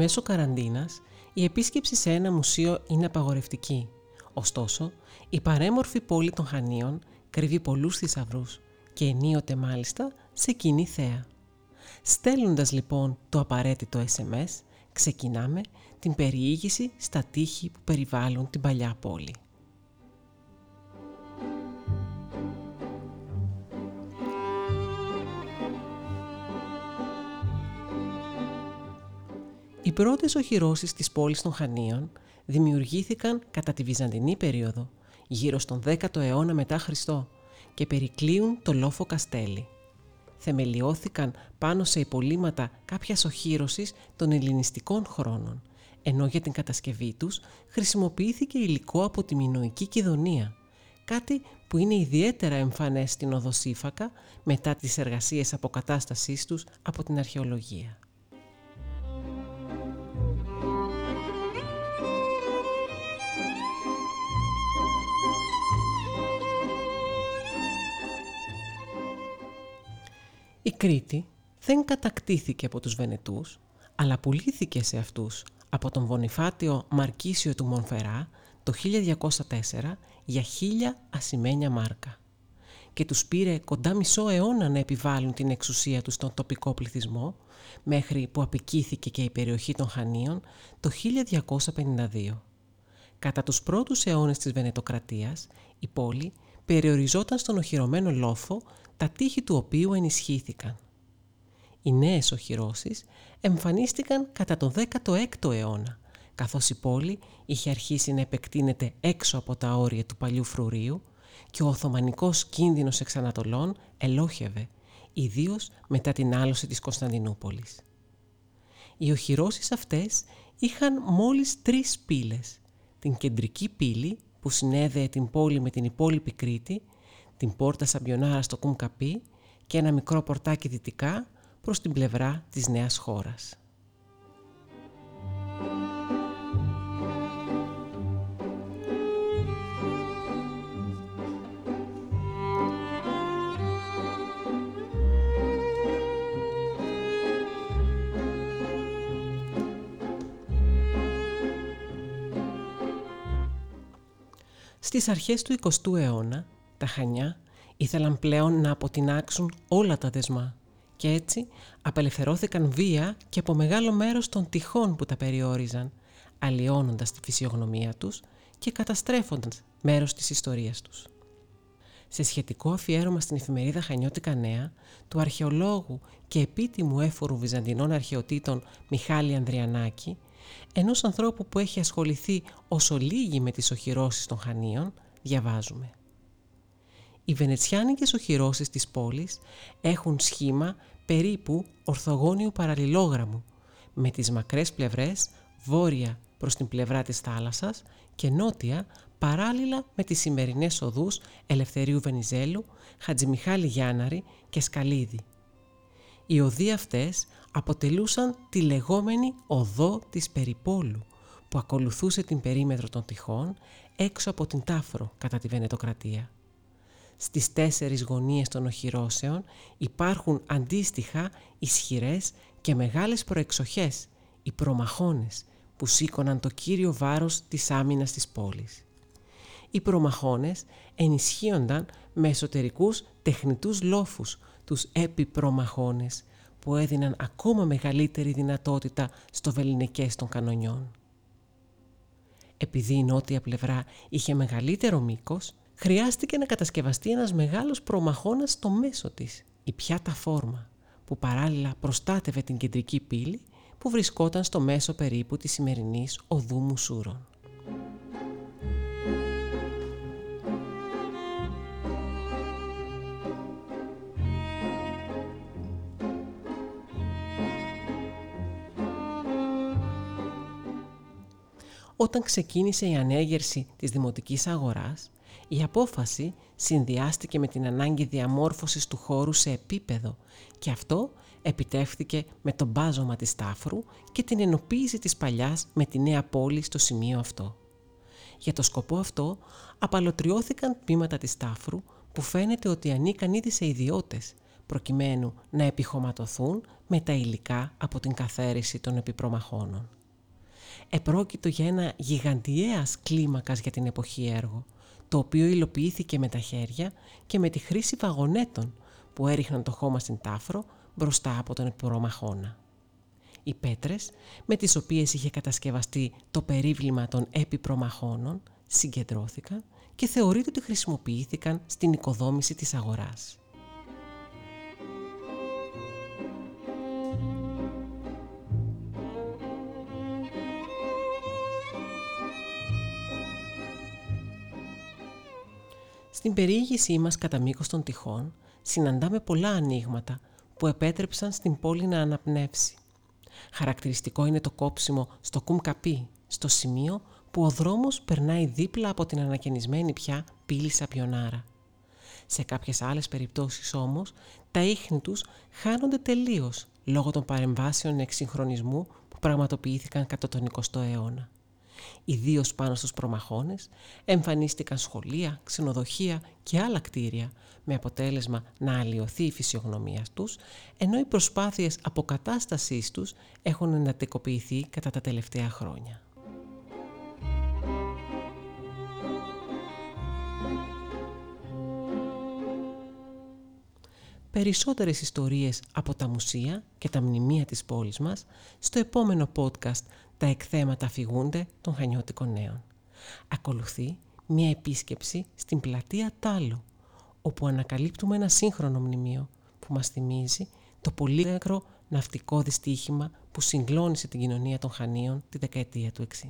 μέσω καραντίνας, η επίσκεψη σε ένα μουσείο είναι απαγορευτική. Ωστόσο, η παρέμορφη πόλη των Χανίων κρύβει πολλούς θησαυρούς και ενίοτε μάλιστα σε κοινή θέα. Στέλνοντας λοιπόν το απαραίτητο SMS, ξεκινάμε την περιήγηση στα τείχη που περιβάλλουν την παλιά πόλη. Οι πρώτες οχυρώσεις της πόλης των Χανίων δημιουργήθηκαν κατά τη Βυζαντινή περίοδο, γύρω στον 10ο αιώνα μετά Χριστό και περικλείουν το λόφο Καστέλι. Θεμελιώθηκαν πάνω σε υπολείμματα κάποιας οχύρωσης των ελληνιστικών χρόνων, ενώ για την κατασκευή τους χρησιμοποιήθηκε υλικό από τη Μινοϊκή Κιδονία, κάτι που είναι ιδιαίτερα εμφανές στην Οδοσύφακα μετά τις εργασίες αποκατάστασής τους από την αρχαιολογία. Η Κρήτη δεν κατακτήθηκε από τους Βενετούς, αλλά πουλήθηκε σε αυτούς από τον Βονιφάτιο Μαρκίσιο του Μονφερά το 1204 για χίλια ασημένια μάρκα και τους πήρε κοντά μισό αιώνα να επιβάλλουν την εξουσία τους στον τοπικό πληθυσμό μέχρι που απικήθηκε και η περιοχή των Χανίων το 1252. Κατά τους πρώτους αιώνες της Βενετοκρατίας η πόλη περιοριζόταν στον οχυρωμένο λόφο τα τείχη του οποίου ενισχύθηκαν. Οι νέες οχυρώσεις εμφανίστηκαν κατά τον 16ο αιώνα, καθώς η πόλη είχε αρχίσει να επεκτείνεται έξω από τα όρια του παλιού φρουρίου και ο Οθωμανικός κίνδυνος εξ Ανατολών ελόχευε, ιδίως μετά την άλωση της Κωνσταντινούπολης. Οι οχυρώσεις αυτές είχαν μόλις τρεις πύλες, την κεντρική πύλη που συνέδεε την πόλη με την υπόλοιπη Κρήτη την πόρτα Σαμπιονάρα στο Κουμκαπί και ένα μικρό πορτάκι δυτικά προς την πλευρά της νέας χώρας. Στις αρχές του 20ου αιώνα τα Χανιά ήθελαν πλέον να αποτινάξουν όλα τα δεσμά και έτσι απελευθερώθηκαν βία και από μεγάλο μέρος των τυχών που τα περιόριζαν, αλλοιώνοντας τη φυσιογνωμία τους και καταστρέφοντας μέρος της ιστορίας τους. Σε σχετικό αφιέρωμα στην εφημερίδα Χανιώτικα Νέα, του αρχαιολόγου και επίτιμου έφορου βυζαντινών αρχαιοτήτων Μιχάλη Ανδριανάκη, ενός ανθρώπου που έχει ασχοληθεί όσο λίγοι με τις οχυρώσεις των Χανίων, διαβάζουμε. Οι βενετσιάνικες οχυρώσεις της πόλης έχουν σχήμα περίπου ορθογώνιου παραλληλόγραμμου με τις μακρές πλευρές βόρεια προς την πλευρά της θάλασσας και νότια παράλληλα με τις σημερινές οδούς Ελευθερίου Βενιζέλου, Χατζημιχάλη Γιάνναρη και Σκαλίδη. Οι οδοί αυτές αποτελούσαν τη λεγόμενη οδό της Περιπόλου που ακολουθούσε την περίμετρο των τυχών έξω από την Τάφρο κατά τη Βενετοκρατία. Στις τέσσερις γωνίες των οχυρώσεων υπάρχουν αντίστοιχα ισχυρές και μεγάλες προεξοχές, οι προμαχώνες, που σήκωναν το κύριο βάρος της άμυνας της πόλης. Οι προμαχώνες ενισχύονταν με εσωτερικούς τεχνητούς λόφους, τους επιπρομαχώνες, που έδιναν ακόμα μεγαλύτερη δυνατότητα στο βεληνικές των κανονιών. Επειδή η νότια πλευρά είχε μεγαλύτερο μήκος, χρειάστηκε να κατασκευαστεί ένας μεγάλος προμαχώνας στο μέσο της, η πιάτα φόρμα, που παράλληλα προστάτευε την κεντρική πύλη που βρισκόταν στο μέσο περίπου της σημερινής οδού Μουσούρων. Όταν ξεκίνησε η ανέγερση της δημοτικής αγοράς, η απόφαση συνδυάστηκε με την ανάγκη διαμόρφωσης του χώρου σε επίπεδο και αυτό επιτεύχθηκε με το μπάζωμα της Τάφρου και την ενοποίηση της παλιάς με τη νέα πόλη στο σημείο αυτό. Για το σκοπό αυτό απαλωτριώθηκαν τμήματα της Τάφρου που φαίνεται ότι ανήκαν ήδη σε ιδιώτες, προκειμένου να επιχωματωθούν με τα υλικά από την καθαίρεση των επιπρομαχώνων. Επρόκειτο για ένα γιγαντιαίας κλίμακας για την εποχή έργο, το οποίο υλοποιήθηκε με τα χέρια και με τη χρήση βαγονέτων που έριχναν το χώμα στην τάφρο μπροστά από τον επιπρομαχώνα. Οι πέτρες με τις οποίες είχε κατασκευαστεί το περίβλημα των επιπρομαχώνων συγκεντρώθηκαν και θεωρείται ότι χρησιμοποιήθηκαν στην οικοδόμηση της αγοράς. Στην περιήγησή μας κατά μήκος των τυχών συναντάμε πολλά ανοίγματα που επέτρεψαν στην πόλη να αναπνεύσει. Χαρακτηριστικό είναι το κόψιμο στο Κουμκαπί, στο σημείο που ο δρόμος περνάει δίπλα από την ανακαινισμένη πια πύλη Σαπιονάρα. Σε κάποιες άλλες περιπτώσεις όμως, τα ίχνη τους χάνονται τελείως λόγω των παρεμβάσεων εξυγχρονισμού που πραγματοποιήθηκαν κατά τον 20ο αιώνα. Ιδίως πάνω στους προμαχώνες εμφανίστηκαν σχολεία, ξενοδοχεία και άλλα κτίρια με αποτέλεσμα να αλλοιωθεί η φυσιογνωμία τους, ενώ οι προσπάθειες αποκατάστασής τους έχουν εντατικοποιηθεί κατά τα τελευταία χρόνια. περισσότερες ιστορίες από τα μουσεία και τα μνημεία της πόλης μας στο επόμενο podcast «Τα εκθέματα φυγούνται των Χανιώτικων Νέων». Ακολουθεί μια επίσκεψη στην πλατεία Τάλο, όπου ανακαλύπτουμε ένα σύγχρονο μνημείο που μας θυμίζει το πολύγακρο ναυτικό δυστύχημα που συγκλώνησε την κοινωνία των Χανίων τη δεκαετία του 60.